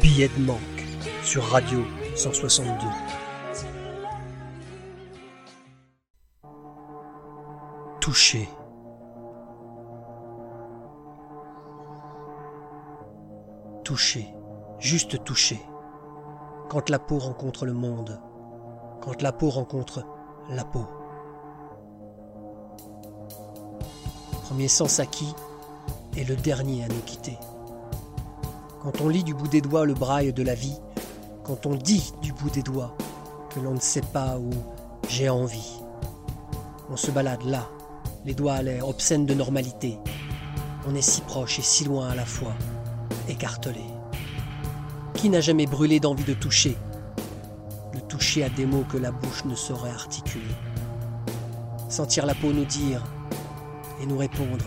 Billet de manque sur Radio 162. Toucher. Toucher, juste toucher. Quand la peau rencontre le monde, quand la peau rencontre la peau. Premier sens acquis et le dernier à nous quitter. Quand on lit du bout des doigts le braille de la vie, quand on dit du bout des doigts que l'on ne sait pas où j'ai envie. On se balade là, les doigts à l'air, obscènes de normalité. On est si proche et si loin à la fois, écartelé. Qui n'a jamais brûlé d'envie de toucher De toucher à des mots que la bouche ne saurait articuler? Sentir la peau nous dire et nous répondre.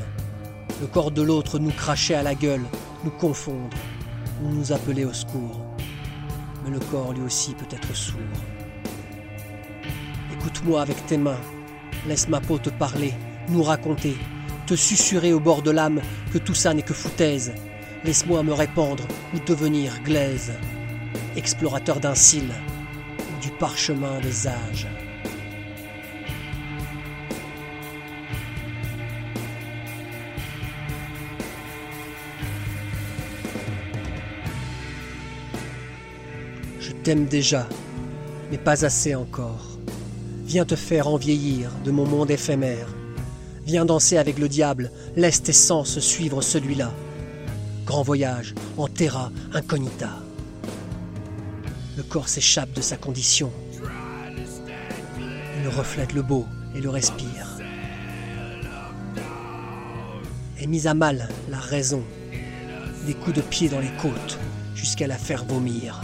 Le corps de l'autre nous cracher à la gueule, nous confondre, ou nous appeler au secours. Mais le corps lui aussi peut être sourd. Écoute-moi avec tes mains, laisse ma peau te parler, nous raconter, te susurrer au bord de l'âme que tout ça n'est que foutaise. Laisse-moi me répandre ou devenir glaise, explorateur d'un cil ou du parchemin des âges. T'aime déjà, mais pas assez encore. Viens te faire en vieillir de mon monde éphémère. Viens danser avec le diable, laisse tes sens suivre celui-là. Grand voyage en terra incognita. Le corps s'échappe de sa condition. Il reflète le beau et le respire. Et mise à mal la raison, des coups de pied dans les côtes jusqu'à la faire vomir.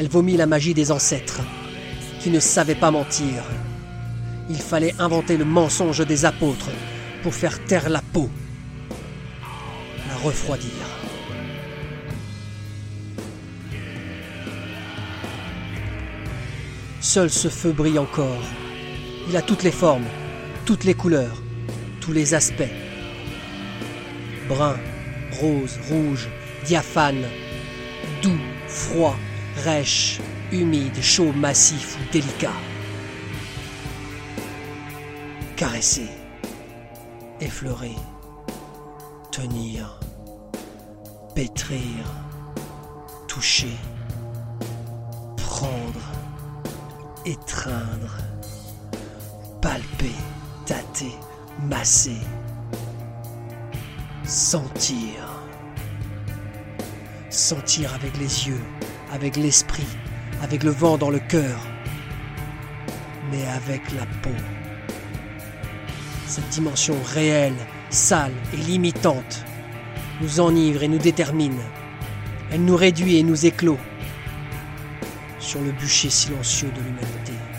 Elle vomit la magie des ancêtres, qui ne savaient pas mentir. Il fallait inventer le mensonge des apôtres pour faire taire la peau, la refroidir. Seul ce feu brille encore. Il a toutes les formes, toutes les couleurs, tous les aspects. Brun, rose, rouge, diaphane, doux, froid, rêche, humide, chaud, massif ou délicat. Caresser, effleurer, tenir, pétrir, toucher, prendre, étreindre, palper, tâter, masser, sentir. Sentir avec les yeux, avec l'esprit, avec le vent dans le cœur, mais avec la peau. Cette dimension réelle, sale et limitante nous enivre et nous détermine. Elle nous réduit et nous éclot sur le bûcher silencieux de l'humanité.